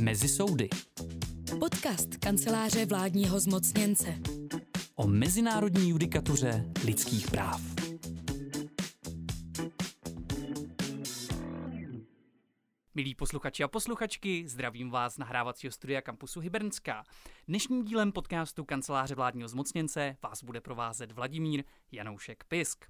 Mezi soudy. Podcast kanceláře vládního zmocněnce. O mezinárodní judikatuře lidských práv. Milí posluchači a posluchačky, zdravím vás z nahrávacího studia kampusu Hybernská. Dnešním dílem podcastu kanceláře vládního zmocněnce vás bude provázet Vladimír Janoušek Pisk.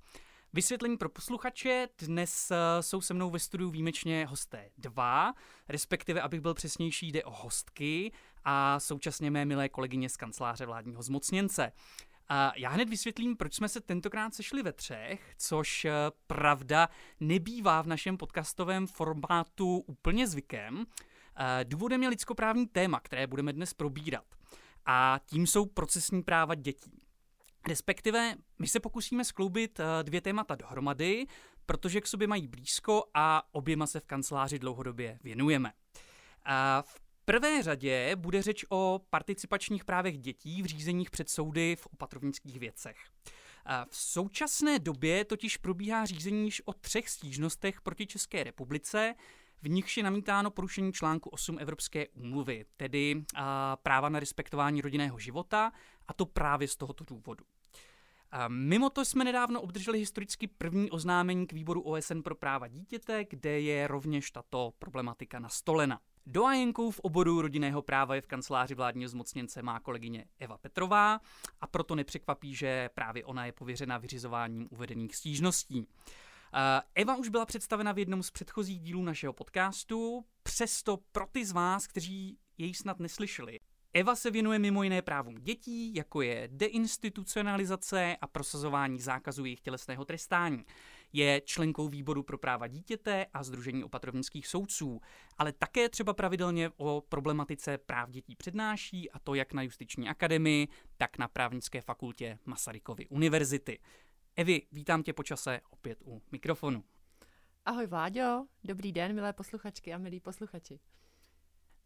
Vysvětlení pro posluchače. Dnes eh, jsou se mnou ve studiu výjimečně hosté dva, respektive, abych byl přesnější, jde o hostky a současně mé milé kolegyně z kanceláře vládního zmocněnce. A já hned vysvětlím, proč jsme se tentokrát sešli ve třech, což eh, pravda nebývá v našem podcastovém formátu úplně zvykem. Eh, důvodem je lidskoprávní téma, které budeme dnes probírat. A tím jsou procesní práva dětí. Respektive my se pokusíme skloubit eh, dvě témata dohromady, protože k sobě mají blízko a oběma se v kanceláři dlouhodobě věnujeme. A v prvé řadě bude řeč o participačních právech dětí v řízeních před soudy v opatrovnických věcech. A v současné době totiž probíhá řízení již o třech stížnostech proti České republice, v nichž je namítáno porušení článku 8 Evropské úmluvy, tedy a, práva na respektování rodinného života, a to právě z tohoto důvodu. A mimo to jsme nedávno obdrželi historicky první oznámení k výboru OSN pro práva dítěte, kde je rovněž tato problematika nastolena. Doajenkou v oboru rodinného práva je v kanceláři vládního zmocněnce má kolegyně Eva Petrová a proto nepřekvapí, že právě ona je pověřena vyřizováním uvedených stížností. Eva už byla představena v jednom z předchozích dílů našeho podcastu, přesto pro ty z vás, kteří jej snad neslyšeli, Eva se věnuje mimo jiné právům dětí, jako je deinstitucionalizace a prosazování zákazu jejich tělesného trestání. Je členkou výboru pro práva dítěte a Združení opatrovnických soudců, ale také třeba pravidelně o problematice práv dětí přednáší, a to jak na Justiční akademii, tak na právnické fakultě Masarykovy univerzity. Evi, vítám tě počase opět u mikrofonu. Ahoj Vláďo, dobrý den, milé posluchačky a milí posluchači.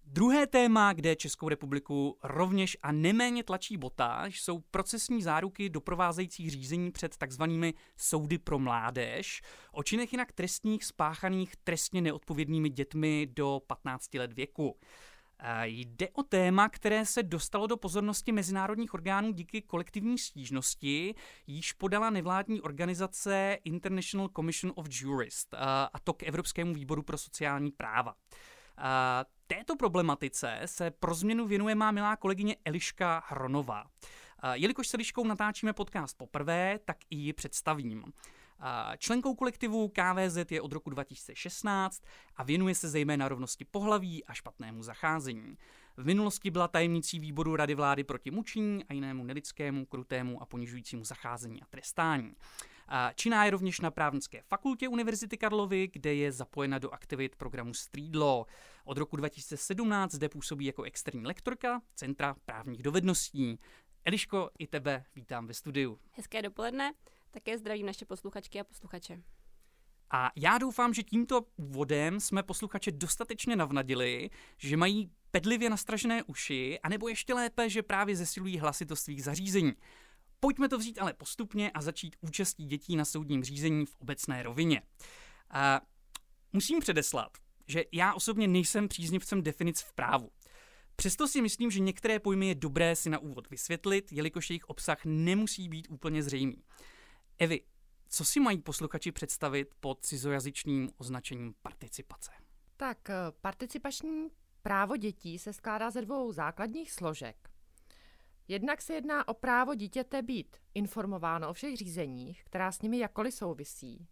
Druhé téma, kde Českou republiku rovněž a neméně tlačí botáž, jsou procesní záruky doprovázejících řízení před takzvanými soudy pro mládež, o činech jinak trestních spáchaných trestně neodpovědnými dětmi do 15 let věku. Jde o téma, které se dostalo do pozornosti mezinárodních orgánů díky kolektivní stížnosti, již podala nevládní organizace International Commission of Jurists, a to k Evropskému výboru pro sociální práva. Této problematice se pro změnu věnuje má milá kolegyně Eliška Hronová. Jelikož s Eliškou natáčíme podcast poprvé, tak i ji představím. Členkou kolektivu KVZ je od roku 2016 a věnuje se zejména rovnosti pohlaví a špatnému zacházení. V minulosti byla tajemnicí výboru Rady vlády proti mučení a jinému nelidskému, krutému a ponižujícímu zacházení a trestání. Čína je rovněž na právnické fakultě Univerzity Karlovy, kde je zapojena do aktivit programu Law. Od roku 2017 zde působí jako externí lektorka Centra právních dovedností. Eliško, i tebe vítám ve studiu. Hezké dopoledne, také zdravím naše posluchačky a posluchače. A já doufám, že tímto úvodem jsme posluchače dostatečně navnadili, že mají pedlivě nastražené uši, anebo ještě lépe, že právě zesilují hlasitost svých zařízení. Pojďme to vzít ale postupně a začít účastí dětí na soudním řízení v obecné rovině. A musím předeslat, že já osobně nejsem příznivcem definic v právu. Přesto si myslím, že některé pojmy je dobré si na úvod vysvětlit, jelikož jejich obsah nemusí být úplně zřejmý. Evi, co si mají posluchači představit pod cizojazyčným označením participace? Tak eh, participační právo dětí se skládá ze dvou základních složek. Jednak se jedná o právo dítěte být informováno o všech řízeních, která s nimi jakkoliv souvisí.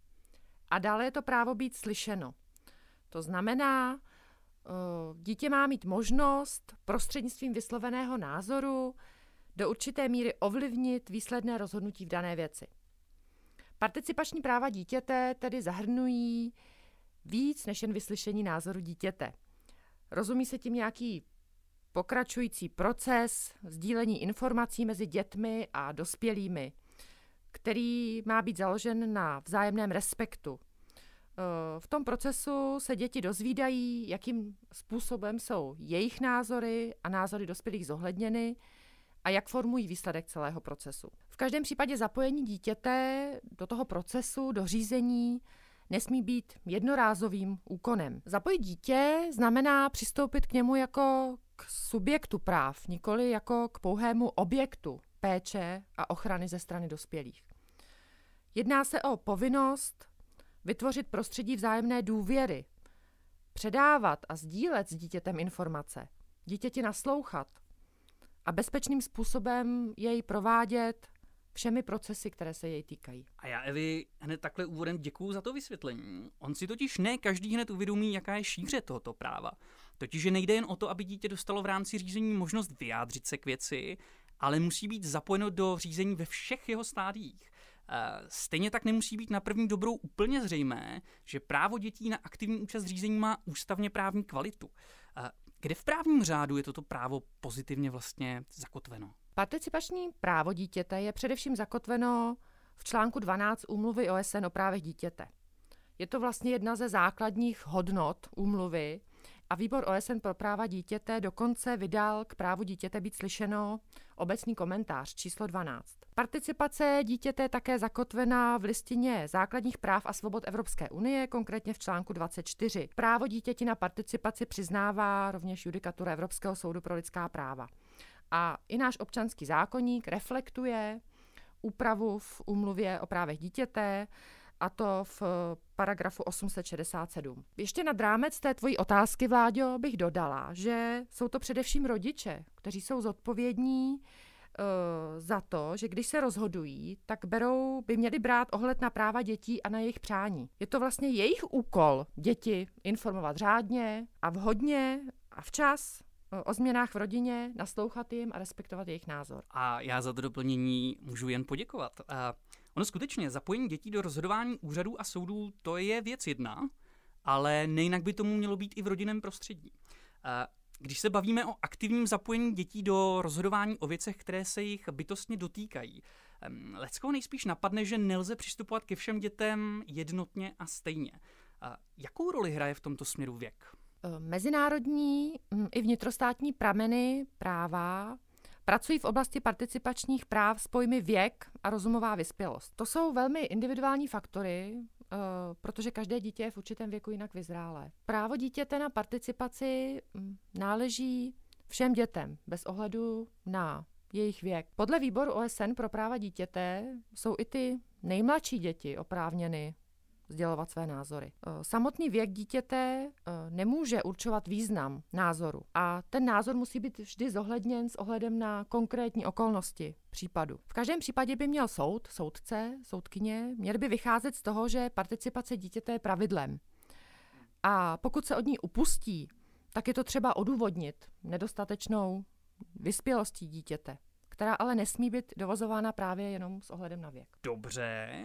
A dále je to právo být slyšeno. To znamená, eh, dítě má mít možnost prostřednictvím vysloveného názoru do určité míry ovlivnit výsledné rozhodnutí v dané věci. Participační práva dítěte tedy zahrnují víc než jen vyslyšení názoru dítěte. Rozumí se tím nějaký pokračující proces sdílení informací mezi dětmi a dospělými, který má být založen na vzájemném respektu. V tom procesu se děti dozvídají, jakým způsobem jsou jejich názory a názory dospělých zohledněny a jak formují výsledek celého procesu. V každém případě zapojení dítěte do toho procesu, do řízení, nesmí být jednorázovým úkonem. Zapojit dítě znamená přistoupit k němu jako k subjektu práv, nikoli jako k pouhému objektu péče a ochrany ze strany dospělých. Jedná se o povinnost vytvořit prostředí vzájemné důvěry, předávat a sdílet s dítětem informace, dítěti naslouchat a bezpečným způsobem jej provádět všemi procesy, které se jej týkají. A já Evi hned takhle úvodem děkuju za to vysvětlení. On si totiž ne každý hned uvědomí, jaká je šíře tohoto práva. Totiž nejde jen o to, aby dítě dostalo v rámci řízení možnost vyjádřit se k věci, ale musí být zapojeno do řízení ve všech jeho stádiích. Eh, stejně tak nemusí být na první dobrou úplně zřejmé, že právo dětí na aktivní účast řízení má ústavně právní kvalitu. Eh, kde v právním řádu je toto právo pozitivně vlastně zakotveno? Participační právo dítěte je především zakotveno v článku 12 úmluvy OSN o právech dítěte. Je to vlastně jedna ze základních hodnot úmluvy a výbor OSN pro práva dítěte dokonce vydal k právu dítěte být slyšeno obecný komentář číslo 12. Participace dítěte je také zakotvená v listině základních práv a svobod Evropské unie, konkrétně v článku 24. Právo dítěti na participaci přiznává rovněž judikatura Evropského soudu pro lidská práva. A i náš občanský zákonník reflektuje úpravu v úmluvě o právech dítěte, a to v paragrafu 867. Ještě nad rámec té tvojí otázky, Vláďo, bych dodala, že jsou to především rodiče, kteří jsou zodpovědní uh, za to, že když se rozhodují, tak berou, by měli brát ohled na práva dětí a na jejich přání. Je to vlastně jejich úkol děti informovat řádně a vhodně a včas o změnách v rodině, naslouchat jim a respektovat jejich názor. A já za to doplnění můžu jen poděkovat. Uh, ono skutečně, zapojení dětí do rozhodování úřadů a soudů, to je věc jedna, ale nejinak by tomu mělo být i v rodinném prostředí. Když se bavíme o aktivním zapojení dětí do rozhodování o věcech, které se jich bytostně dotýkají, Lecko nejspíš napadne, že nelze přistupovat ke všem dětem jednotně a stejně. Jakou roli hraje v tomto směru věk? Mezinárodní hm, i vnitrostátní prameny práva pracují v oblasti participačních práv s pojmy věk a rozumová vyspělost. To jsou velmi individuální faktory, eh, protože každé dítě je v určitém věku jinak vyzrálé. Právo dítěte na participaci hm, náleží všem dětem, bez ohledu na jejich věk. Podle výboru OSN pro práva dítěte jsou i ty nejmladší děti oprávněny sdělovat své názory. Eh, samotný věk dítěte eh, nemůže určovat význam názoru a ten názor musí být vždy zohledněn s ohledem na konkrétní okolnosti případu. V každém případě by měl soud, soudce, soudkyně, měli by vycházet z toho, že participace dítěte je pravidlem. A pokud se od ní upustí, tak je to třeba odůvodnit nedostatečnou vyspělostí dítěte, která ale nesmí být dovozována právě jenom s ohledem na věk. Dobře,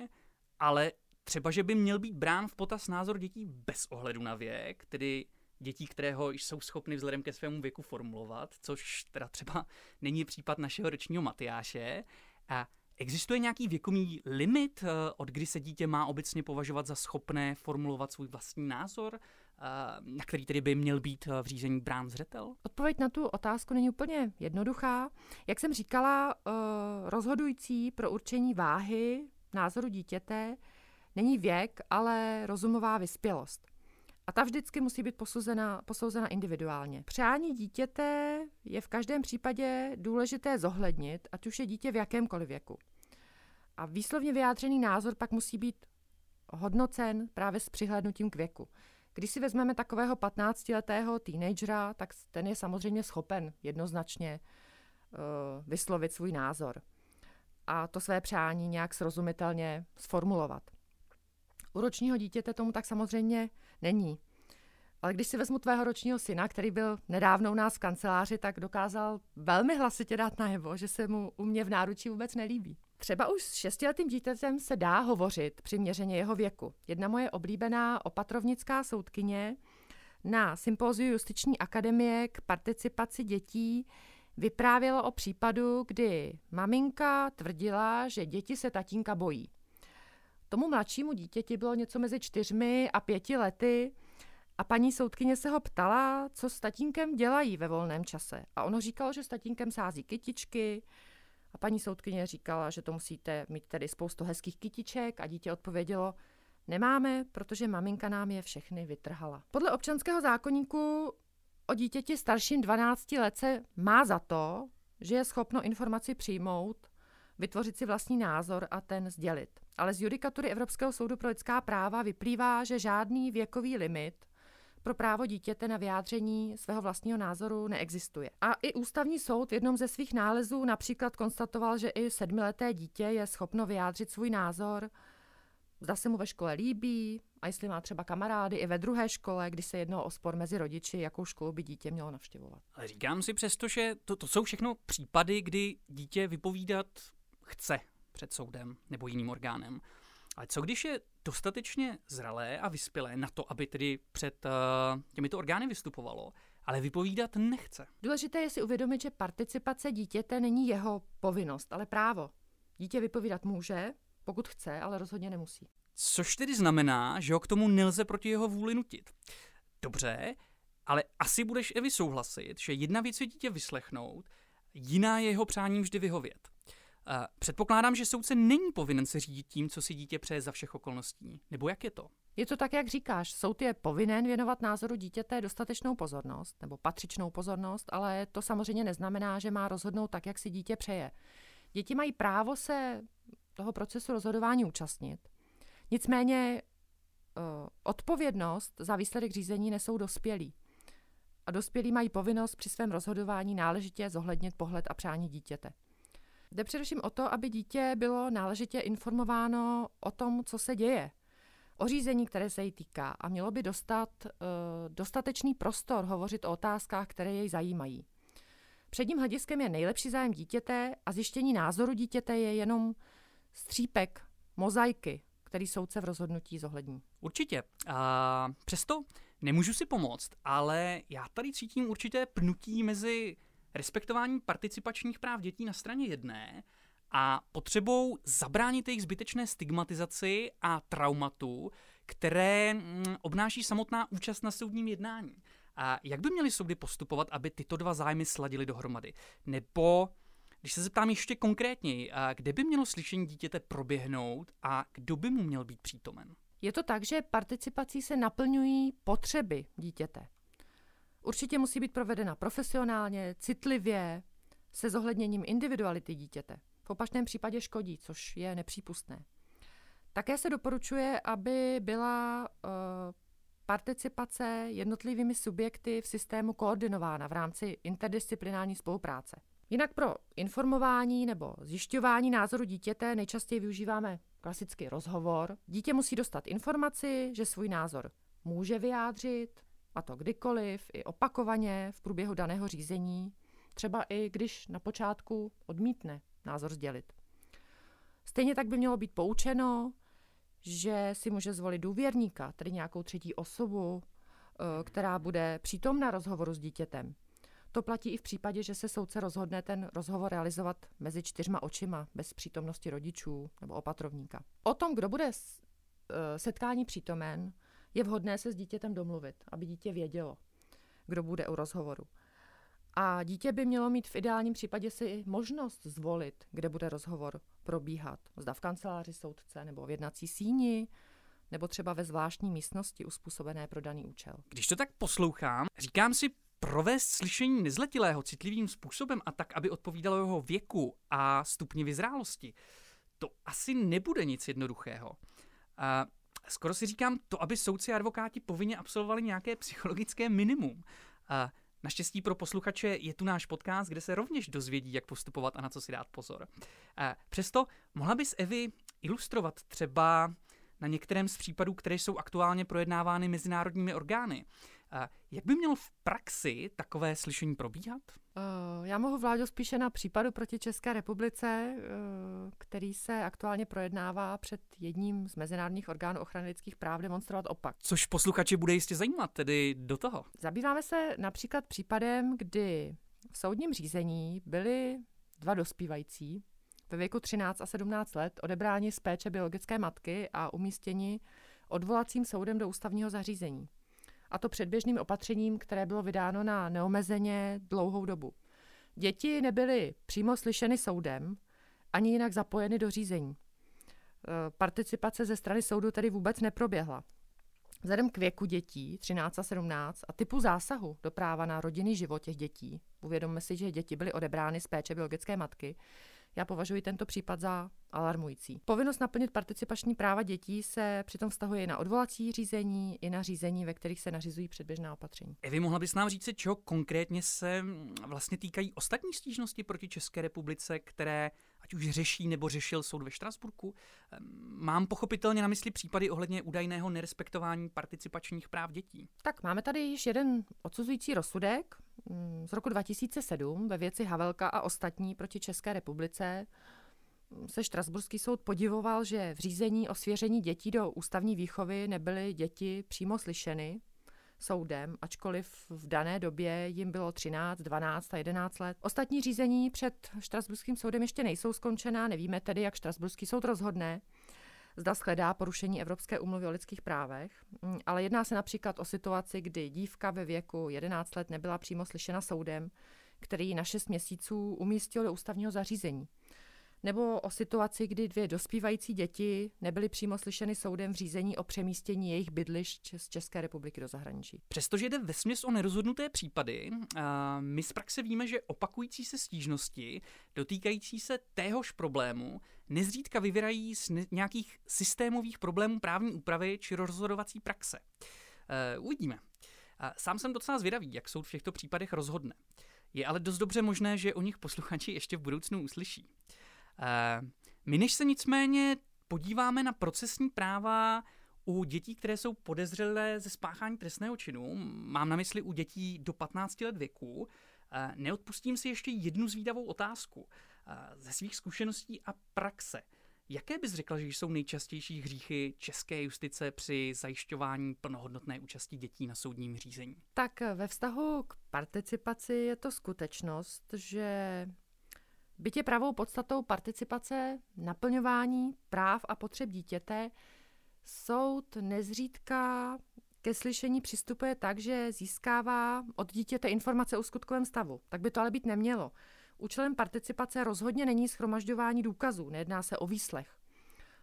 ale Třeba, že by měl být brán v potaz názor dětí bez ohledu na věk, tedy dětí, kterého jsou schopny vzhledem ke svému věku formulovat, což teda třeba není případ našeho ročního Matyáše. A existuje nějaký věkový limit, eh, od kdy se dítě má obecně považovat za schopné formulovat svůj vlastní názor, eh, na který tedy by měl být eh, v řízení brán zřetel? Odpověď na tu otázku není úplně jednoduchá. Jak jsem říkala, rozhodující pro určení váhy názoru dítěte není věk, ale rozumová vyspělost. A ta vždycky musí být posouzena, posouzena individuálně. Přání dítěte je v každém případě důležité zohlednit, ať už je dítě v jakémkoliv věku. A výslovně vyjádřený názor pak musí být hodnocen právě s přihlednutím k věku. Když si vezmeme takového 15-letého teenagera, tak ten je samozřejmě schopen jednoznačně uh, vyslovit svůj názor a to své přání nějak srozumitelně sformulovat. U ročního dítěte tomu tak samozřejmě není. Ale když si vezmu tvého ročního syna, který byl nedávno u nás v kanceláři, tak dokázal velmi hlasitě dát najevo, že se mu u mě v náručí vůbec nelíbí. Třeba už s šestiletým dítětem se dá hovořit při měřeně jeho věku. Jedna moje oblíbená opatrovnická soudkyně na sympóziu Justiční akademie k participaci dětí vyprávěla o případu, kdy maminka tvrdila, že děti se tatínka bojí. Tomu mladšímu dítěti bylo něco mezi čtyřmi a pěti lety a paní soudkyně se ho ptala, co s tatínkem dělají ve volném čase. A ono říkalo, že s tatínkem sází kytičky a paní soudkyně říkala, že to musíte mít tedy spoustu hezkých kytiček a dítě odpovědělo, Nemáme, protože maminka nám je všechny vytrhala. Podle občanského zákonníku o dítěti starším 12 let se má za to, že je schopno informaci přijmout, vytvořit si vlastní názor a ten sdělit. Ale z judikatury Evropského soudu pro lidská práva vyplývá, že žádný věkový limit pro právo dítěte na vyjádření svého vlastního názoru neexistuje. A i ústavní soud v jednom ze svých nálezů například konstatoval, že i sedmileté dítě je schopno vyjádřit svůj názor, zda se mu ve škole líbí a jestli má třeba kamarády i ve druhé škole, kdy se jednalo o spor mezi rodiči, jakou školu by dítě mělo navštěvovat. Ale říkám si přesto, že to, to jsou všechno případy, kdy dítě vypovídat chce před soudem nebo jiným orgánem. Ale co když je dostatečně zralé a vyspělé na to, aby tedy před uh, těmito orgány vystupovalo, ale vypovídat nechce? Důležité je si uvědomit, že participace dítěte není jeho povinnost, ale právo. Dítě vypovídat může, pokud chce, ale rozhodně nemusí. Což tedy znamená, že ho k tomu nelze proti jeho vůli nutit. Dobře, ale asi budeš Evi souhlasit, že jedna věc je dítě vyslechnout, jiná je jeho přáním vždy vyhovět. Předpokládám, že soudce není povinen se řídit tím, co si dítě přeje za všech okolností. Nebo jak je to? Je to tak, jak říkáš. Soud je povinen věnovat názoru dítěte dostatečnou pozornost nebo patřičnou pozornost, ale to samozřejmě neznamená, že má rozhodnout tak, jak si dítě přeje. Děti mají právo se toho procesu rozhodování účastnit. Nicméně uh, odpovědnost za výsledek řízení nesou dospělí. A dospělí mají povinnost při svém rozhodování náležitě zohlednit pohled a přání dítěte. Jde především o to, aby dítě bylo náležitě informováno o tom, co se děje, o řízení, které se jí týká a mělo by dostat uh, dostatečný prostor hovořit o otázkách, které jej zajímají. Předním hlediskem je nejlepší zájem dítěte a zjištění názoru dítěte je jenom střípek mozaiky, který soudce v rozhodnutí zohlední. Určitě. A přesto nemůžu si pomoct, ale já tady cítím určité pnutí mezi respektování participačních práv dětí na straně jedné a potřebou zabránit jejich zbytečné stigmatizaci a traumatu, které mm, obnáší samotná účast na soudním jednání. A jak by měly soudy postupovat, aby tyto dva zájmy sladily dohromady? Nebo, když se zeptám ještě konkrétněji, kde by mělo slyšení dítěte proběhnout a kdo by mu měl být přítomen? Je to tak, že participací se naplňují potřeby dítěte. Určitě musí být provedena profesionálně, citlivě, se zohledněním individuality dítěte. V opačném případě škodí, což je nepřípustné. Také se doporučuje, aby byla uh, participace jednotlivými subjekty v systému koordinována v rámci interdisciplinární spolupráce. Jinak pro informování nebo zjišťování názoru dítěte nejčastěji využíváme klasický rozhovor. Dítě musí dostat informaci, že svůj názor může vyjádřit, a to kdykoliv, i opakovaně v průběhu daného řízení, třeba i když na počátku odmítne názor sdělit. Stejně tak by mělo být poučeno, že si může zvolit důvěrníka, tedy nějakou třetí osobu, eh, která bude přítomna rozhovoru s dítětem. To platí i v případě, že se soudce rozhodne ten rozhovor realizovat mezi čtyřma očima, bez přítomnosti rodičů nebo opatrovníka. O tom, kdo bude eh, setkání přítomen, je vhodné se s dítětem domluvit, aby dítě vědělo, kdo bude u rozhovoru. A dítě by mělo mít v ideálním případě si možnost zvolit, kde bude rozhovor probíhat. Zda v kanceláři soudce nebo v jednací síni, nebo třeba ve zvláštní místnosti uspůsobené pro daný účel. Když to tak poslouchám, říkám si, provést slyšení nezletilého citlivým způsobem a tak, aby odpovídalo jeho věku a stupni vyzrálosti, to asi nebude nic jednoduchého. A skoro si říkám to, aby soudci a advokáti povinně absolvovali nějaké psychologické minimum. A Naštěstí pro posluchače je tu náš podcast, kde se rovněž dozvědí, jak postupovat a na co si dát pozor. Přesto mohla bys Evi ilustrovat třeba na některém z případů, které jsou aktuálně projednávány mezinárodními orgány. Jak by mělo v praxi takové slyšení probíhat? Uh, já mohu vládě spíše na případu proti České republice, uh, který se aktuálně projednává před jedním z mezinárodních orgánů ochrany lidských práv demonstrovat opak. Což posluchači bude jistě zajímat, tedy do toho. Zabýváme se například případem, kdy v soudním řízení byli dva dospívající ve věku 13 a 17 let odebráni z péče biologické matky a umístěni odvolacím soudem do ústavního zařízení a to předběžným opatřením, které bylo vydáno na neomezeně dlouhou dobu. Děti nebyly přímo slyšeny soudem, ani jinak zapojeny do řízení. participace ze strany soudu tedy vůbec neproběhla. Vzhledem k věku dětí, 13 a 17, a typu zásahu do práva na rodinný život těch dětí, uvědomme si, že děti byly odebrány z péče biologické matky, já považuji tento případ za alarmující. Povinnost naplnit participační práva dětí se přitom vztahuje i na odvolací řízení, i na řízení, ve kterých se nařizují předběžná opatření. Evi, mohla bys nám říct, čeho konkrétně se vlastně týkají ostatní stížnosti proti České republice, které ať už řeší nebo řešil soud ve Štrasburku. Mám pochopitelně na mysli případy ohledně údajného nerespektování participačních práv dětí. Tak máme tady již jeden odsuzující rozsudek mm, z roku 2007 ve věci Havelka a ostatní proti České republice. Se Štrasburský soud podivoval, že v řízení o svěření dětí do ústavní výchovy nebyly děti přímo slyšeny, soudem, ačkoliv v dané době jim bylo 13, 12 a 11 let. Ostatní řízení před Štrasburským soudem ještě nejsou skončená, nevíme tedy, jak Štrasburský soud rozhodne. Zda shledá porušení Evropské umluvy o lidských právech, mm, ale jedná se například o situaci, kdy dívka ve věku 11 let nebyla přímo slyšena soudem, který na 6 měsíců umístil do ústavního zařízení nebo o situaci, kdy dvě dospívající děti nebyly přímo slyšeny soudem v řízení o přemístění jejich bydlišť z České republiky do zahraničí. Přestože jde vesměs o nerozhodnuté případy, my z praxe víme, že opakující se stížnosti dotýkající se téhož problému nezřídka vyvírají z nějakých systémových problémů právní úpravy či rozhodovací praxe. E, uvidíme. Sám jsem docela zvědavý, jak soud v těchto případech rozhodne. Je ale dost dobře možné, že o nich posluchači ještě v budoucnu uslyší. Eh, my než se nicméně podíváme na procesní práva u dětí, které jsou podezřelé ze spáchání trestného činu, mám na mysli u dětí do 15 let věku, eh, neodpustím si ještě jednu zvídavou otázku eh, ze svých zkušeností a praxe. Jaké bys řekla, že jsou nejčastější hříchy české justice při zajišťování plnohodnotné účasti dětí na soudním řízení? Tak ve vztahu k participaci je to skutečnost, že Bytě pravou podstatou participace, naplňování práv a potřeb dítěte, soud nezřídka ke slyšení přistupuje tak, že získává od dítěte informace o skutkovém stavu. Tak by to ale být nemělo. Účelem participace rozhodně není schromažďování důkazů, nejedná se o výslech.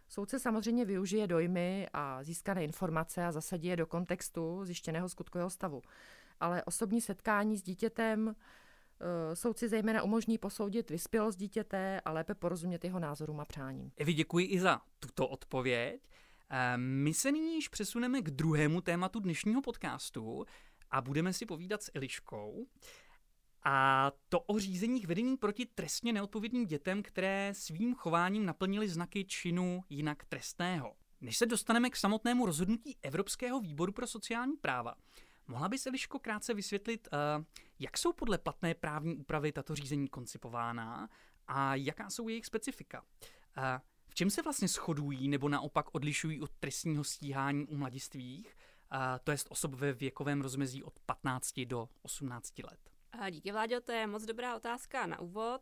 Soudce samozřejmě využije dojmy a získané informace a zasadí je do kontextu zjištěného skutkového stavu. Ale osobní setkání s dítětem soudci zejména umožní posoudit vyspělost dítěte a lépe porozumět jeho názorům a přáním. Evi, děkuji i za tuto odpověď. Eh, my se nyní již přesuneme k druhému tématu dnešního podcastu a budeme si povídat s Eliškou. A to o řízeních vedení proti trestně neodpovědným dětem, které svým chováním naplnili znaky činu jinak trestného. Než se dostaneme k samotnému rozhodnutí Evropského výboru pro sociální práva, Mohla bys, Eliško, krátce vysvětlit, uh, jak jsou podle platné právní úpravy tato řízení koncipována a jaká jsou jejich specifika? Uh, v čem se vlastně shodují nebo naopak odlišují od trestního stíhání u mladistvých, uh, to jest osob ve věkovém rozmezí od 15 do 18 let? Díky, Vláďo, to je moc dobrá otázka na úvod.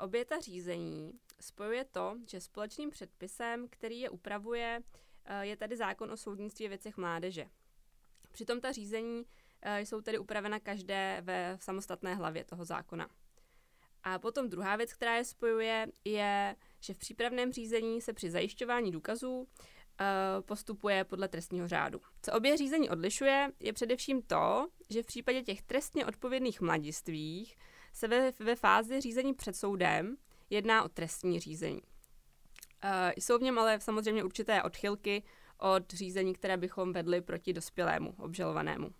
Obě ta řízení spojuje to, že společným předpisem, který je upravuje, je tady zákon o soudnictví věcech mládeže. Přitom ta řízení eh, jsou tedy upravena každé ve samostatné hlavě toho zákona. A potom druhá věc, která je spojuje, je, že v přípravném řízení se při zajišťování důkazů eh, postupuje podle trestního řádu. Co obě řízení odlišuje, je především to, že v případě těch trestně odpovědných mladistvích se ve, ve fázi řízení před soudem jedná o trestní řízení. Uh, jsou v něm ale samozřejmě určité odchylky od řízení, které bychom vedli proti dospělému obžalovanému.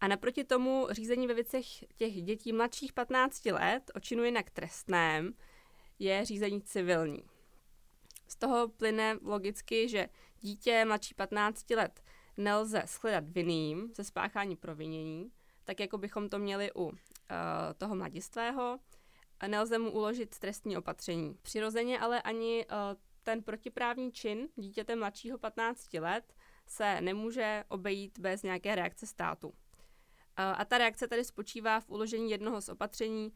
A naproti tomu řízení ve věcech těch dětí mladších 15 let o činu jinak trestném je řízení civilní. Z toho plyne logicky, že dítě mladší 15 let nelze shledat vinným ze spáchání provinění, tak jako bychom to měli u uh, toho mladistvého, nelze mu uložit trestní opatření. Přirozeně ale ani uh, ten protiprávní čin dítěte mladšího 15 let se nemůže obejít bez nějaké reakce státu. A ta reakce tady spočívá v uložení jednoho z opatření,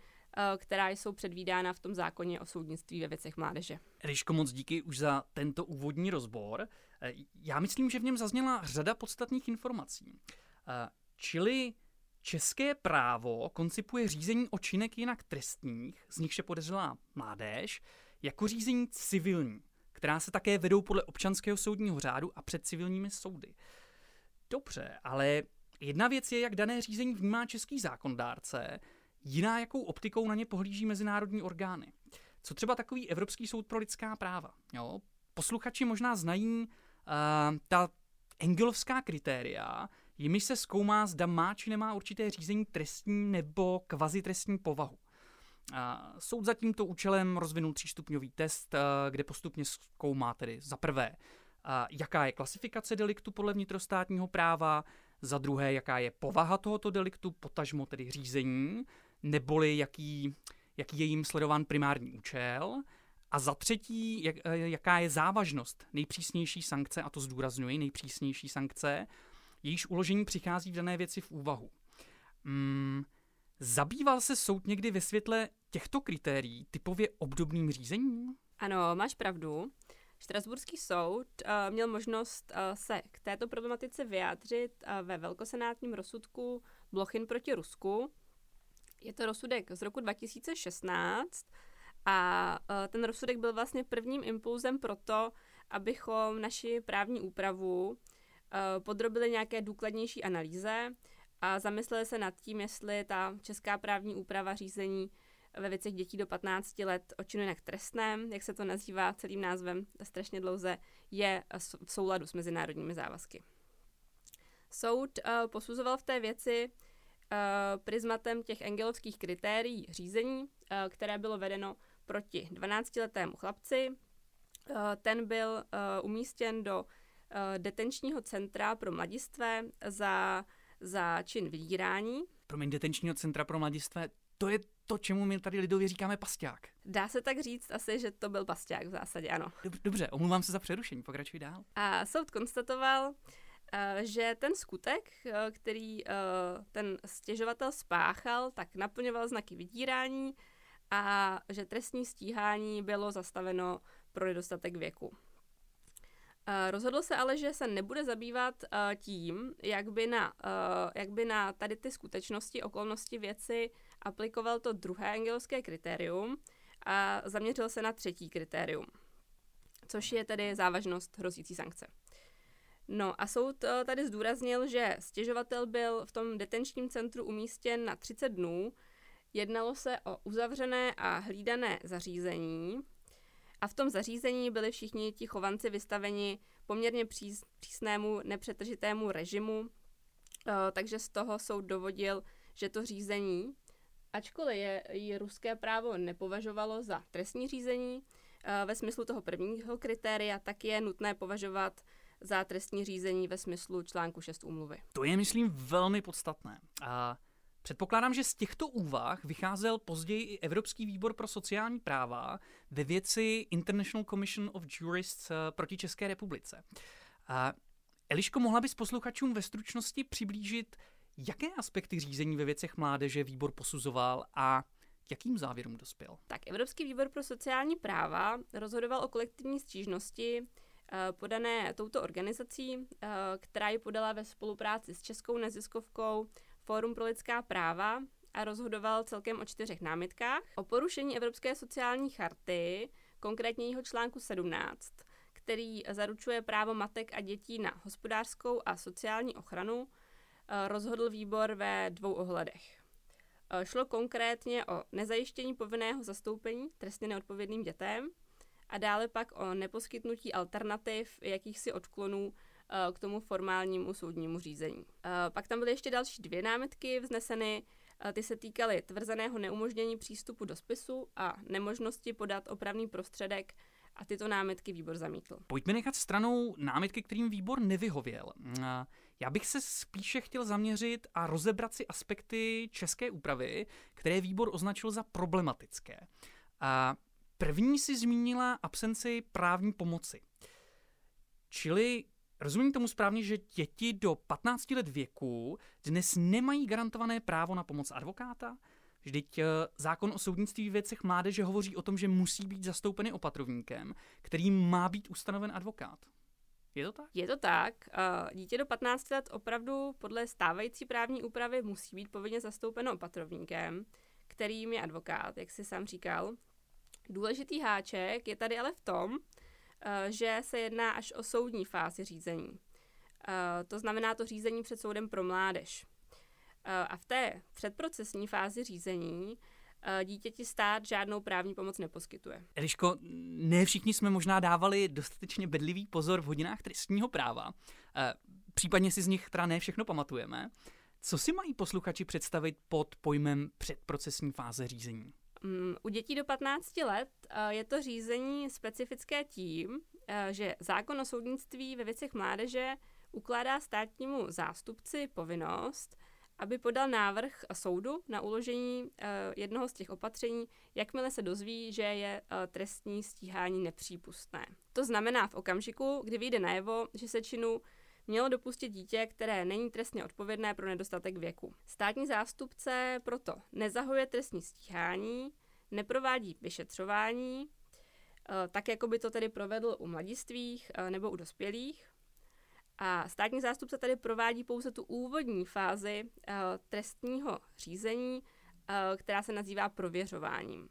která jsou předvídána v tom zákoně o soudnictví ve věcech mládeže. Eliško, moc díky už za tento úvodní rozbor. E, já myslím, že v něm zazněla řada podstatných informací. E, čili české právo koncipuje řízení o činek jinak trestních, z nichž je podezřelá mládež, jako řízení civilní která se také vedou podle občanského soudního řádu a před civilními soudy. Dobře, ale jedna věc je, jak dané řízení vnímá český zákonodárce, jiná, jakou optikou na ně pohlíží mezinárodní orgány. Co třeba takový Evropský soud pro lidská práva? Jo? Posluchači možná znají uh, ta engelovská kritéria, jimiž se zkoumá, zda má či nemá určité řízení trestní nebo kvazitrestní povahu. Soud za tímto účelem rozvinul třístupňový test, uh, kde postupně zkoumá tedy za prvé, uh, jaká je klasifikace deliktu podle vnitrostátního práva, za druhé, jaká je povaha tohoto deliktu, potažmo tedy řízení, neboli jaký, jaký je jim sledován primární účel, a za třetí, jak, jaká je závažnost nejpřísnější sankce, a to zdůrazňuji, nejpřísnější sankce, jejíž uložení přichází v dané věci v úvahu. Hmm, zabýval se soud někdy ve světle těchto kritérií typově obdobným řízením? Ano, máš pravdu. Štrasburský soud uh, měl možnost uh, se k této problematice vyjádřit uh, ve velkosenátním rozsudku Blochin proti Rusku. Je to rozsudek z roku 2016 a uh, ten rozsudek byl vlastně prvním impulzem pro to, abychom naši právní úpravu uh, podrobili nějaké důkladnější analýze a zamysleli se nad tím, jestli ta česká právní úprava řízení ve věcech dětí do 15 let o činu jinak trestném, jak se to nazývá celým názvem strašně dlouze, je v souladu s mezinárodními závazky. Soud uh, posuzoval v té věci uh, prismatem těch engelovských kritérií řízení, uh, které bylo vedeno proti 12-letému chlapci. Uh, ten byl uh, umístěn do uh, detenčního centra pro mladistvé za, za čin vydírání. Promiň, detenčního centra pro mladistvé, to je to, čemu my tady lidově říkáme pasták. Dá se tak říct asi, že to byl pasták v zásadě, ano. Dobře, omluvám se za přerušení, pokračuj dál. A soud konstatoval, eh, že ten skutek, eh, který eh, ten stěžovatel spáchal, tak naplňoval znaky vydírání a že trestní stíhání bylo zastaveno pro nedostatek věku. Rozhodl se ale, že se nebude zabývat tím, jak by na, jak by na tady ty skutečnosti, okolnosti věci aplikoval to druhé angelské kritérium a zaměřil se na třetí kritérium, což je tedy závažnost hrozící sankce. No a soud eh, tady zdůraznil, že stěžovatel byl v tom detenčním centru umístěn na 30 dnů, jednalo se o uzavřené a hlídané zařízení a v tom zařízení byli všichni ti chovanci vystaveni poměrně přísnému nepřetržitému režimu, eh, takže z toho soud dovodil, že to řízení Ačkoliv je, je ruské právo nepovažovalo za trestní řízení, eh, ve smyslu toho prvního kritéria, tak je nutné považovat za trestní řízení ve smyslu článku 6 úmluvy. To je, myslím, velmi podstatné. A předpokládám, že z těchto úvah vycházel později i Evropský výbor pro sociální práva ve věci International Commission of Jurists eh, proti České republice. A Eliško, mohla bys posluchačům ve stručnosti přiblížit, Jaké aspekty řízení ve věcech mládeže výbor posuzoval a jakým závěrům dospěl? Tak Evropský výbor pro sociální práva rozhodoval o kolektivní stížnosti eh, podané touto organizací, eh, která ji podala ve spolupráci s českou neziskovkou Fórum pro lidská práva a rozhodoval celkem o čtyřech námitkách. O porušení Evropské sociální charty, konkrétně jeho článku 17, který zaručuje právo matek a dětí na hospodářskou a sociální ochranu, Eh, rozhodl výbor ve dvou ohledech. Eh, šlo konkrétně o nezajištění povinného zastoupení trestně neodpovědným dětem a dále pak o neposkytnutí alternativ jakýchsi odklonů k tomu formálnímu soudnímu řízení. Pak tam byly ještě další dvě námitky vzneseny, ty se týkaly tvrzeného neumožnění přístupu do spisu a nemožnosti podat opravný prostředek a tyto námitky výbor zamítl. Pojďme nechat stranou námitky, kterým výbor nevyhověl. Já bych se spíše chtěl zaměřit a rozebrat si aspekty české úpravy, které výbor označil za problematické. První si zmínila absenci právní pomoci. Čili rozumím tomu správně, že děti do 15 let věku dnes nemají garantované právo na pomoc advokáta? Vždyť eh, zákon o soudnictví v věcech mládeže hovoří o tom, že musí být zastoupeny opatrovníkem, kterým má být ustanoven advokát. Je to tak? Je to tak. Dítě do 15 let opravdu podle stávající právní úpravy musí být povinně zastoupeno opatrovníkem, kterým je advokát, jak si sám říkal. Důležitý háček je tady ale v tom, že se jedná až o soudní fázi řízení. To znamená to řízení před soudem pro mládež. A v té předprocesní fázi řízení dítěti stát žádnou právní pomoc neposkytuje. Eliško, ne všichni jsme možná dávali dostatečně bedlivý pozor v hodinách trestního práva. Případně si z nich teda ne všechno pamatujeme. Co si mají posluchači představit pod pojmem předprocesní fáze řízení? Um, u dětí do 15 let uh, je to řízení specifické tím, uh, že zákon o soudnictví ve věcech mládeže ukládá státnímu zástupci povinnost, aby podal návrh soudu na uložení uh, jednoho z těch opatření, jakmile se dozví, že je trestní stíhání nepřípustné. To znamená v okamžiku, kdy vyjde najevo, že se činu mělo dopustit dítě, které není trestně odpovědné pro nedostatek věku. Státní zástupce proto nezahuje trestní stíhání, neprovádí vyšetřování, eh, tak jako by to tedy provedl u mladistvých eh, nebo u dospělých. A státní zástupce tady provádí pouze tu úvodní fázi eh, trestního řízení, která se nazývá prověřováním.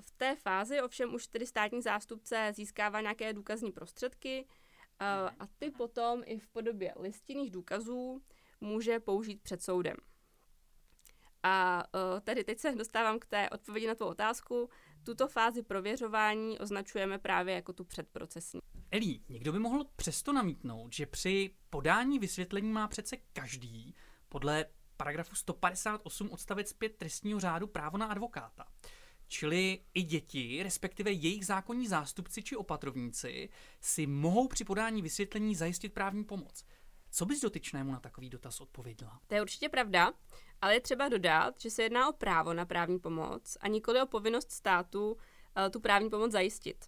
V té fázi ovšem už tedy státní zástupce získává nějaké důkazní prostředky, a ty potom i v podobě listinných důkazů může použít před soudem. A uh, tedy teď se dostávám k té odpovědi na tvou otázku. Tuto fázi prověřování označujeme právě jako tu předprocesní. Elí, někdo by mohl přesto namítnout, že při podání vysvětlení má přece každý podle paragrafu 158 odstavec 5 trestního řádu právo na advokáta. Čili i děti, respektive jejich zákonní zástupci či opatrovníci, si mohou při podání vysvětlení zajistit právní pomoc. Co bys dotyčnému na takový dotaz odpověděla? To je určitě pravda, ale je třeba dodat, že se jedná o právo na právní pomoc a nikoli o povinnost státu uh, tu právní pomoc zajistit.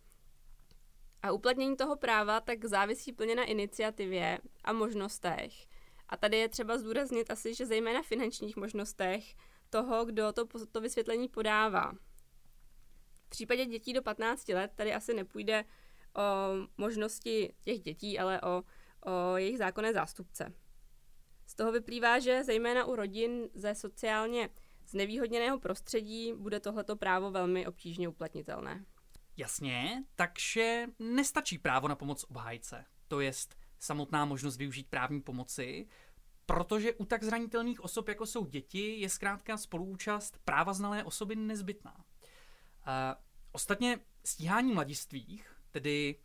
A uplatnění toho práva tak závisí plně na iniciativě a možnostech. A tady je třeba zdůraznit asi, že zejména finančních možnostech toho, kdo to, to vysvětlení podává. V případě dětí do 15 let tady asi nepůjde o možnosti těch dětí, ale o, o jejich zákonné zástupce. Z toho vyplývá, že zejména u rodin ze sociálně znevýhodněného prostředí bude tohleto právo velmi obtížně uplatnitelné. Jasně, takže nestačí právo na pomoc obhájce, to jest samotná možnost využít právní pomoci, protože u tak zranitelných osob, jako jsou děti, je zkrátka spoluúčast práva znalé osoby nezbytná. Ostatně stíhání mladistvých, tedy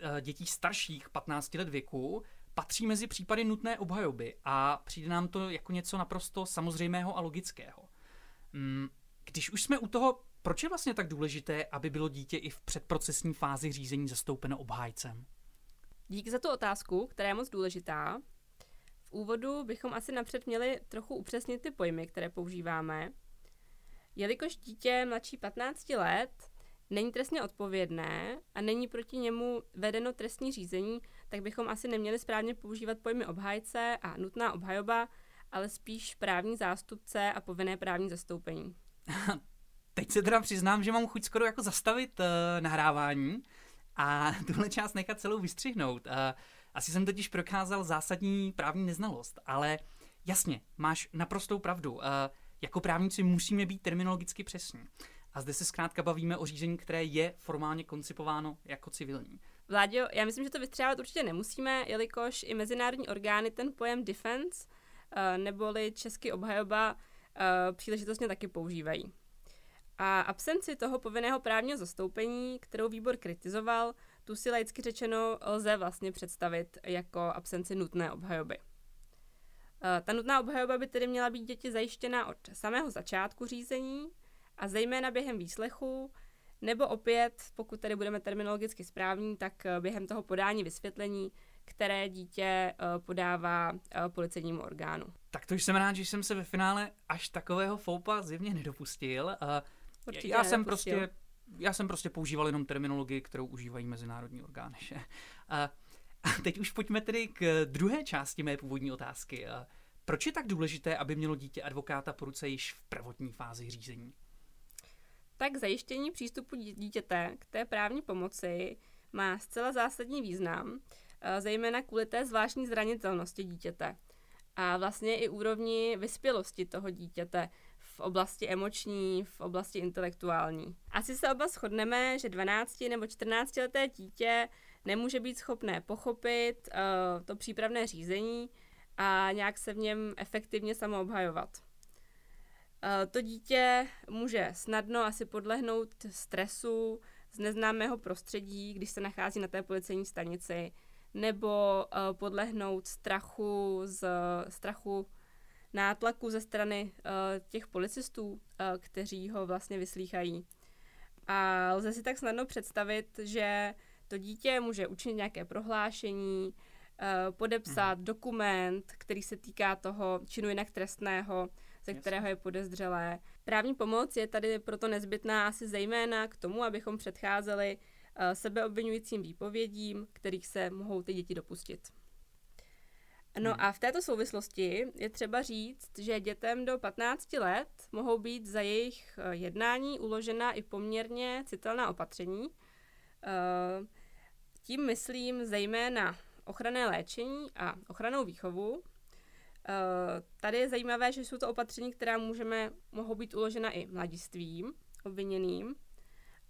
eh, dětí starších 15 let věku, patří mezi případy nutné obhajoby a přijde nám to jako něco naprosto samozřejmého a logického. Mm, když už jsme u toho, proč je vlastně tak důležité, aby bylo dítě i v předprocesní fázi řízení zastoupeno obhájcem? Díky za tu otázku, která je moc důležitá. V úvodu bychom asi napřed měli trochu upřesnit ty pojmy, které používáme. Jelikož dítě mladší 15 let není trestně odpovědné a není proti němu vedeno trestní řízení, tak bychom asi neměli správně používat pojmy obhájce a nutná obhajoba, ale spíš právní zástupce a povinné právní zastoupení. Teď se teda přiznám, že mám chuť skoro jako zastavit uh, nahrávání a tuhle část nechat celou vystřihnout. Uh, asi jsem totiž prokázal zásadní právní neznalost, ale jasně, máš naprostou pravdu. Uh, jako právníci musíme být terminologicky přesní. A zde se zkrátka bavíme o řízení, které je formálně koncipováno jako civilní. Vláďo, já myslím, že to vystřávat určitě nemusíme, jelikož i mezinárodní orgány ten pojem defense, uh, neboli český obhajoba, uh, příležitostně taky používají. A absenci toho povinného právního zastoupení, kterou výbor kritizoval, tu si laicky řečeno lze vlastně představit jako absenci nutné obhajoby. Eh, ta nutná obhajoba by tedy měla být děti zajištěna od samého začátku řízení a zejména během výslechu, nebo opět, pokud tady budeme terminologicky správní, tak eh, během toho podání vysvětlení, které dítě eh, podává policejnímu orgánu. Tak to jsem rád, že jsem se ve finále až takového foupa zjevně nedopustil. Určitě já jsem prostě já jsem prostě používal jenom terminologii, kterou užívají mezinárodní orgány. Že? A teď už pojďme tedy k druhé části mé původní otázky. Proč je tak důležité, aby mělo dítě advokáta po ruce již v prvotní fázi řízení? Tak zajištění přístupu dítěte k té právní pomoci má zcela zásadní význam, zejména kvůli té zvláštní zranitelnosti dítěte a vlastně i úrovni vyspělosti toho dítěte v oblasti emoční, v oblasti intelektuální. Asi se oba shodneme, že 12 nebo 14 leté dítě nemůže být schopné pochopit uh, to přípravné řízení a nějak se v něm efektivně samoobhajovat. Uh, to dítě může snadno asi podlehnout stresu z neznámého prostředí, když se nachází na té policejní stanici, nebo uh, podlehnout strachu z strachu nátlaku ze strany uh, těch policistů, uh, kteří ho vlastně vyslýchají. A lze si tak snadno představit, že to dítě může učinit nějaké prohlášení, uh, podepsat hmm. dokument, který se týká toho činu jinak trestného, ze kterého je podezřelé. Právní pomoc je tady proto nezbytná asi zejména k tomu, abychom předcházeli sebeobvinujícím výpovědím, kterých se mohou ty děti dopustit. No hmm. a v této souvislosti je třeba říct, že dětem do 15 let mohou být za jejich eh, jednání uložena i poměrně citelná opatření. Eh, tím myslím zejména ochranné léčení a ochranou výchovu. Eh, tady je zajímavé, že jsou to opatření, která můžeme, mohou být uložena i mladistvím obviněným.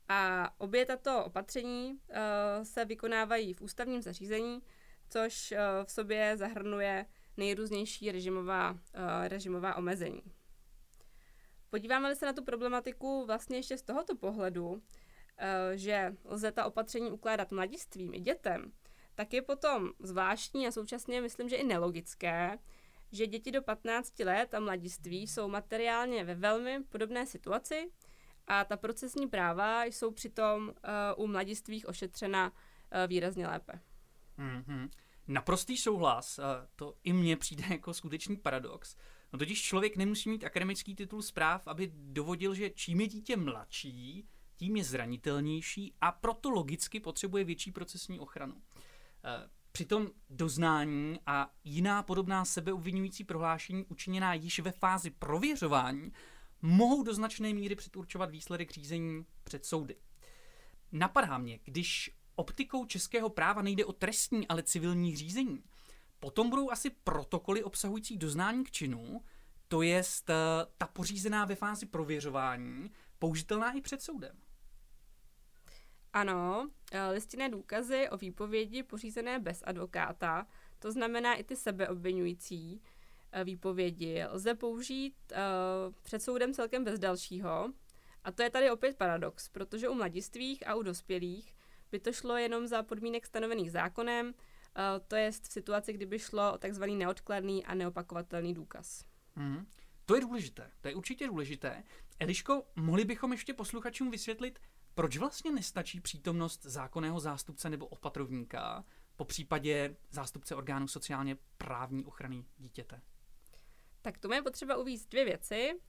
A obě tato opatření se vykonávají v ústavním zařízení, což eh, v sobě zahrnuje nejrůznější režimová, eh, režimová omezení. Podíváme-li se na tu problematiku vlastně ještě z tohoto pohledu, eh, že lze ta opatření ukládat mladistvím i dětem, tak je potom zvláštní a současně myslím, že i nelogické, že děti do 15 let a mladiství jsou materiálně ve velmi podobné situaci a ta procesní práva jsou přitom u mladistvých ošetřena výrazně lépe. Mm-hmm. Naprostý souhlas, to i mně přijde jako skutečný paradox. No totiž člověk nemusí mít akademický titul zpráv, aby dovodil, že čím je dítě mladší, tím je zranitelnější a proto logicky potřebuje větší procesní ochranu. E, přitom doznání a jiná podobná sebeobvinující prohlášení učiněná již ve fázi prověřování mohou do značné míry předurčovat výsledek řízení před soudy. Napadá mě, když optikou českého práva nejde o trestní, ale civilní řízení. Potom budou asi protokoly obsahující doznání k činu, to je eh, ta pořízená ve fázi prověřování, použitelná i před soudem. Ano, eh, listinné důkazy o výpovědi pořízené bez advokáta, to znamená i ty sebeobvinující eh, výpovědi, lze použít před soudem celkem bez dalšího. A to je tady opět paradox, protože u mladistvých a u dospělých by to šlo jenom za podmínek stanovených zákonem, eh, to je v situaci, kdyby šlo o takzvaný neodkladný a neopakovatelný důkaz. Mm, to je důležité, to je určitě důležité. Eliško, mohli bychom ještě posluchačům vysvětlit, proč vlastně nestačí přítomnost zákonného zástupce nebo opatrovníka, po případě zástupce orgánu sociálně právní ochrany dítěte? Tak tomu je potřeba uvíct dvě věci.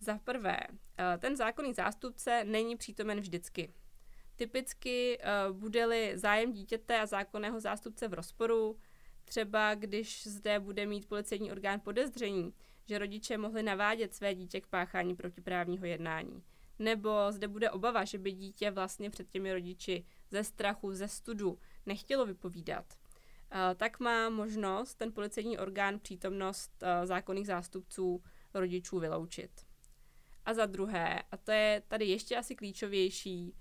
Za prvé, eh, ten zákonný zástupce není přítomen vždycky. Typicky uh, bude-li zájem dítěte a zákonného zástupce v rozporu, třeba když zde bude mít policejní orgán podezření, že rodiče mohli navádět své dítě k páchání protiprávního jednání, nebo zde bude obava, že by dítě vlastně před těmi rodiči ze strachu, ze studu nechtělo vypovídat, uh, tak má možnost ten policejní orgán přítomnost uh, zákonných zástupců rodičů vyloučit. A za druhé, a to je tady ještě asi klíčovější,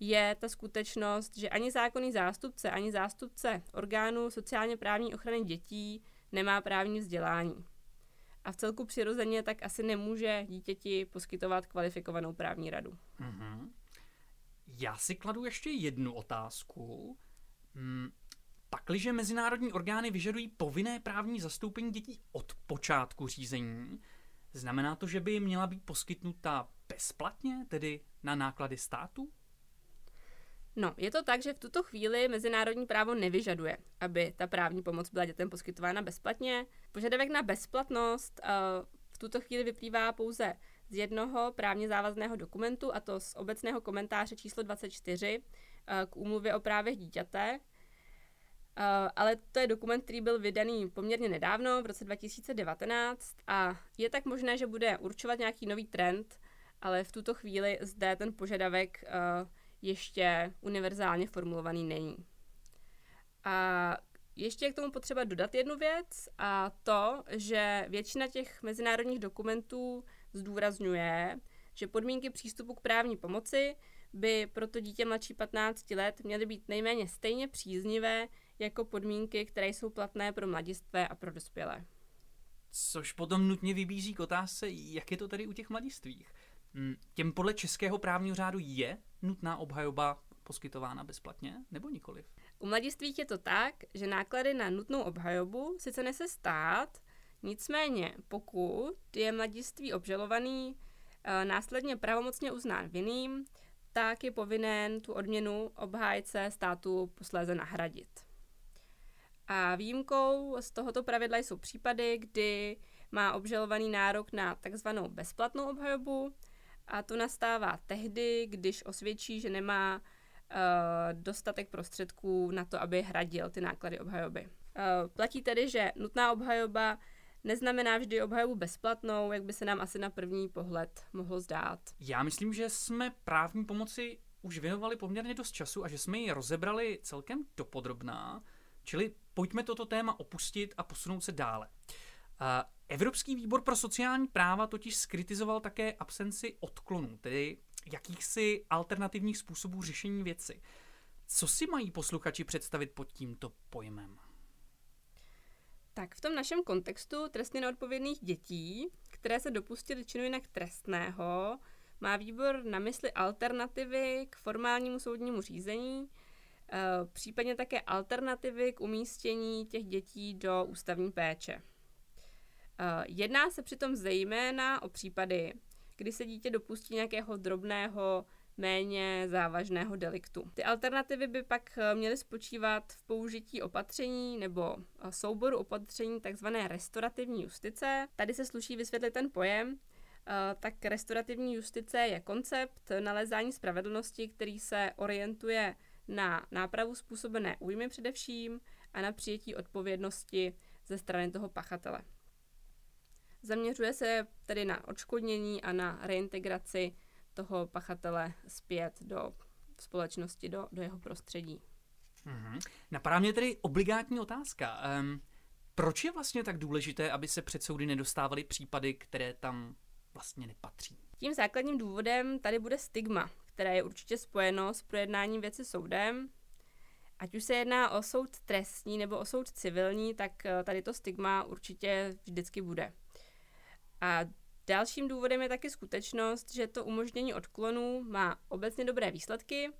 je ta skutečnost, že ani zákonný zástupce, ani zástupce orgánů sociálně právní ochrany dětí nemá právní vzdělání. A v celku přirozeně tak asi nemůže dítěti poskytovat kvalifikovanou právní radu. Mm-hmm. Já si kladu ještě jednu otázku. Hmm, pakliže mezinárodní orgány vyžadují povinné právní zastoupení dětí od počátku řízení, znamená to, že by jim měla být poskytnuta bezplatně, tedy na náklady státu? No, je to tak, že v tuto chvíli mezinárodní právo nevyžaduje, aby ta právní pomoc byla dětem poskytována bezplatně. Požadavek na bezplatnost uh, v tuto chvíli vyplývá pouze z jednoho právně závazného dokumentu, a to z obecného komentáře číslo 24 uh, eh, k úmluvě o právech dítěte. Uh, ale to je dokument, který byl vydaný poměrně nedávno, v roce 2019, a je tak možné, že bude určovat nějaký nový trend, ale v tuto chvíli zde ten požadavek uh, ještě univerzálně formulovaný není. A ještě k tomu potřeba dodat jednu věc a to, že většina těch mezinárodních dokumentů zdůrazňuje, že podmínky přístupu k právní pomoci by pro to dítě mladší 15 let měly být nejméně stejně příznivé jako podmínky, které jsou platné pro mladistvé a pro dospělé. Což potom nutně vybízí k otázce, jak je to tedy u těch mladistvých. Hm, těm podle českého právního řádu je nutná obhajoba poskytována bezplatně nebo nikoliv? U mladistvých je to tak, že náklady na nutnou obhajobu sice nese stát, nicméně pokud je mladiství obžalovaný e, následně pravomocně uznán vinným, tak je povinen tu odměnu obhájce státu posléze nahradit. A výjimkou z tohoto pravidla jsou případy, kdy má obžalovaný nárok na takzvanou bezplatnou obhajobu a to nastává tehdy, když osvědčí, že nemá uh, dostatek prostředků na to, aby hradil ty náklady obhajoby. Uh, platí tedy, že nutná obhajoba neznamená vždy obhajobu bezplatnou, jak by se nám asi na první pohled mohlo zdát. Já myslím, že jsme právní pomoci už věnovali poměrně dost času a že jsme ji rozebrali celkem dopodrobná, čili pojďme toto téma opustit a posunout se dále. Evropský výbor pro sociální práva totiž skritizoval také absenci odklonů, tedy jakýchsi alternativních způsobů řešení věci. Co si mají posluchači představit pod tímto pojmem? Tak v tom našem kontextu trestně neodpovědných dětí, které se dopustily činu jinak trestného, má výbor na mysli alternativy k formálnímu soudnímu řízení, eh, případně také alternativy k umístění těch dětí do ústavní péče. Eh, jedná se přitom zejména o případy, kdy se dítě dopustí nějakého drobného, méně závažného deliktu. Ty alternativy by pak eh, měly spočívat v použití opatření nebo eh, souboru opatření tzv. restaurativní justice. Tady se sluší vysvětlit ten pojem. Tak restaurativní justice je koncept nalezání spravedlnosti, který se orientuje na nápravu způsobené újmy především a na přijetí odpovědnosti ze strany toho pachatele. Zaměřuje se tedy na odškodnění a na reintegraci toho pachatele zpět do společnosti, do, do jeho prostředí. Mm-hmm. Napadá mě tedy obligátní otázka. Um, proč je vlastně tak důležité, aby se před soudy nedostávaly případy, které tam vlastně nepatří? Tím základním důvodem tady bude stigma, které je určitě spojeno s projednáním věci soudem. Ať už se jedná o soud trestní nebo o soud civilní, tak eh, tady to stigma určitě vždycky bude. A dalším důvodem je taky skutečnost, že to umožnění odklonů má obecně dobré výsledky,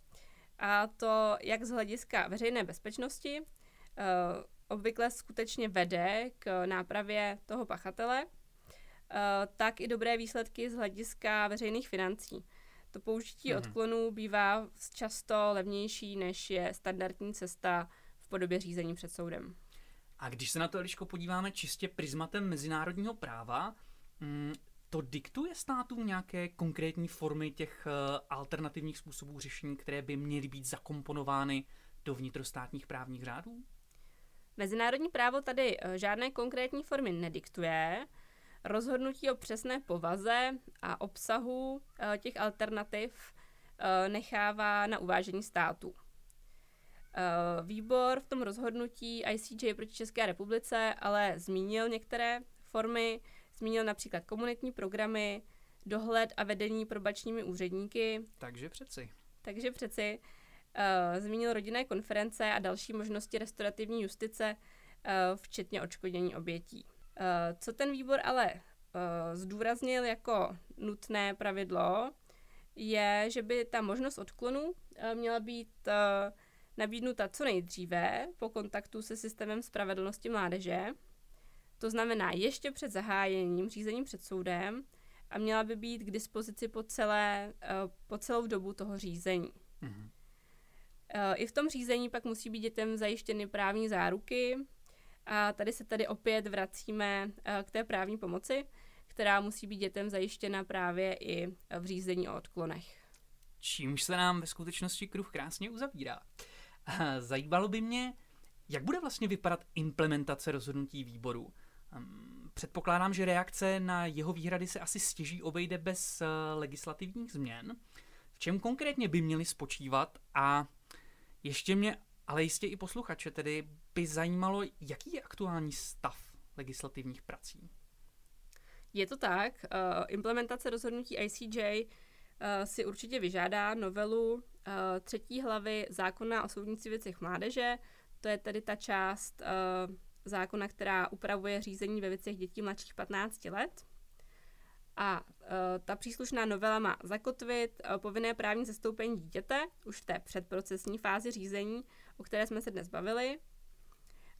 a to jak z hlediska veřejné bezpečnosti, eh, obvykle skutečně vede k nápravě toho pachatele, eh, tak i dobré výsledky z hlediska veřejných financí. To použití mm-hmm. odklonů bývá často levnější, než je standardní cesta v podobě řízení před soudem. A když se na to, Eliško, podíváme čistě prismatem mezinárodního práva, to diktuje státům nějaké konkrétní formy těch eh, alternativních způsobů řešení, které by měly být zakomponovány do vnitrostátních právních řádů? Mezinárodní právo tady eh, žádné konkrétní formy nediktuje. Rozhodnutí o přesné povaze a obsahu eh, těch alternativ nechává na uvážení států. Výbor v tom rozhodnutí ICJ proti České republice ale zmínil některé formy Zmínil například komunitní programy, dohled a vedení probačními úředníky. Takže přeci. Takže přeci. Uh, zmínil rodinné konference a další možnosti restaurativní justice, uh, včetně odškodnění obětí. Uh, co ten výbor ale zdůraznil jako nutné pravidlo, je, že by ta možnost odklonu měla být nabídnuta co nejdříve po kontaktu se systémem spravedlnosti mládeže, to znamená ještě před zahájením řízení před soudem a měla by být k dispozici po, celé, eh, po celou dobu toho řízení. Mm-hmm. I v tom řízení pak musí být dětem zajištěny právní záruky a tady se tady opět vracíme eh, k té právní pomoci, která musí být dětem zajištěna právě i v řízení o odklonech. Čímž se nám ve skutečnosti kruh krásně uzavírá. Zajímalo by mě, jak bude vlastně vypadat implementace rozhodnutí výboru. Předpokládám, že reakce na jeho výhrady se asi stěží obejde bez eh, legislativních změn. V čem konkrétně by měly spočívat a ještě mě ale jistě i posluchače tedy by zajímalo, jaký je aktuální stav legislativních prací. Je to tak. Uh, implementace rozhodnutí ICJ uh, si určitě vyžádá novelu třetí hlavy zákona o soudnictví věcech mládeže. To je tedy ta část zákona, která upravuje řízení ve věcech dětí mladších 15 let. A uh, ta příslušná novela má zakotvit uh, povinné právní zastoupení dítěte už v té předprocesní fázi řízení, o které jsme se dnes bavili.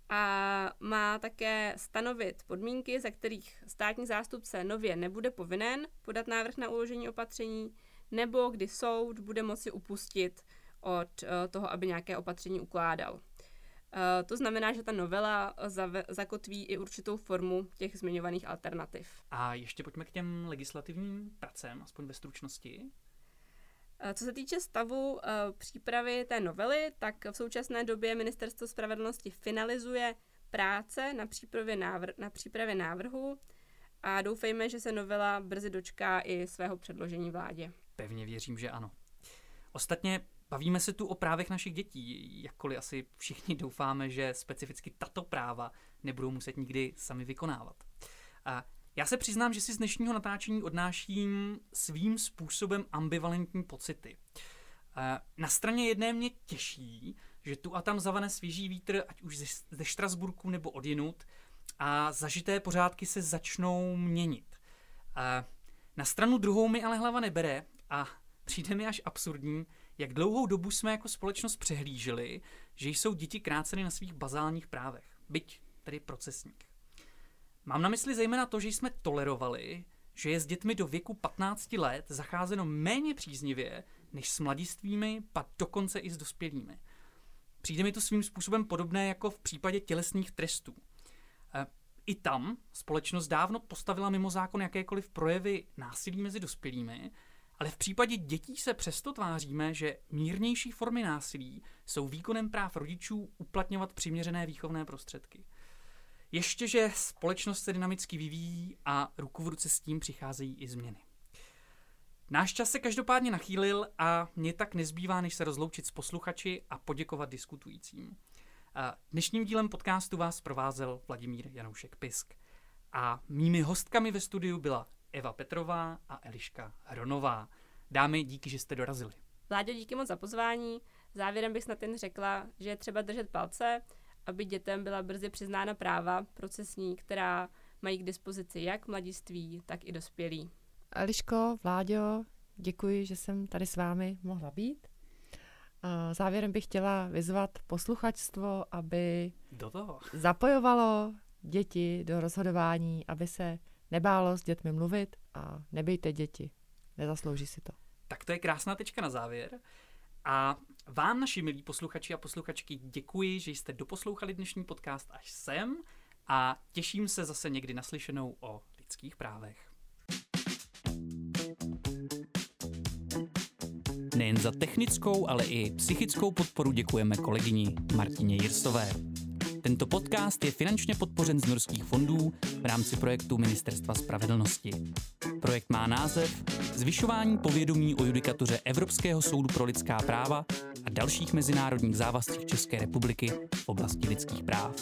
A má také stanovit podmínky, za kterých státní zástupce nově nebude povinen podat návrh na uložení opatření, nebo kdy soud bude moci upustit od uh, toho, aby nějaké opatření ukládal. Eh, to znamená, že ta novela zakotví i určitou formu těch zmiňovaných alternativ. A ještě pojďme k těm legislativním pracem, aspoň ve stručnosti. Eh, co se týče stavu přípravy té novely, tak v současné době Ministerstvo spravedlnosti finalizuje práce na přípravě, návr- na přípravě návrhu a doufejme, že se novela brzy dočká i svého předložení vládě. Pevně věřím, že ano. Ostatně Bavíme se tu o právech našich dětí, jakkoliv asi všichni doufáme, že specificky tato práva nebudou muset nikdy sami vykonávat. A já se přiznám, že si z dnešního natáčení odnáším svým způsobem ambivalentní pocity. Na straně jedné mě těší, že tu a tam zavane svěží vítr, ať už ze Štrasburku nebo odjinut, a zažité pořádky se začnou měnit. Na stranu druhou mi ale hlava nebere a přijde mi až absurdní, jak dlouhou dobu jsme jako společnost přehlíželi, že jsou děti kráceny na svých bazálních právech, byť tedy procesních. Mám na mysli zejména to, že jsme tolerovali, že je s dětmi do věku 15 let zacházeno méně příznivě než s mladistvými, pak dokonce i s dospělými. Přijde mi to svým způsobem podobné jako v případě tělesných trestů. E, I tam společnost dávno postavila mimo zákon jakékoliv projevy násilí mezi dospělými ale v případě dětí se přesto tváříme, že mírnější formy násilí jsou výkonem práv rodičů uplatňovat přiměřené výchovné prostředky. Ještě, že společnost se dynamicky vyvíjí a ruku v ruce s tím přicházejí i změny. Náš čas se každopádně nachýlil a mě tak nezbývá, než se rozloučit s posluchači a poděkovat diskutujícím. Dnešním dílem podcastu vás provázel Vladimír Janoušek Pisk. A mými hostkami ve studiu byla Eva Petrová a Eliška Hronová. Dámy, díky, že jste dorazili. Vláďo, díky moc za pozvání. Závěrem bych snad jen řekla, že je třeba držet palce, aby dětem byla brzy přiznána práva procesní, která mají k dispozici jak mladiství, tak i dospělí. Eliško, Vláďo, děkuji, že jsem tady s vámi mohla být. Závěrem bych chtěla vyzvat posluchačstvo, aby do toho. zapojovalo děti do rozhodování, aby se nebálo s dětmi mluvit a nebejte děti. Nezaslouží si to. Tak to je krásná tečka na závěr. A vám, naši milí posluchači a posluchačky, děkuji, že jste doposlouchali dnešní podcast až sem a těším se zase někdy naslyšenou o lidských právech. Nejen za technickou, ale i psychickou podporu děkujeme kolegyni Martině Jirsové. Tento podcast je finančně podpořen z norských fondů v rámci projektu Ministerstva spravedlnosti. Projekt má název Zvyšování povědomí o judikatuře Evropského soudu pro lidská práva a dalších mezinárodních závazcích České republiky v oblasti lidských práv.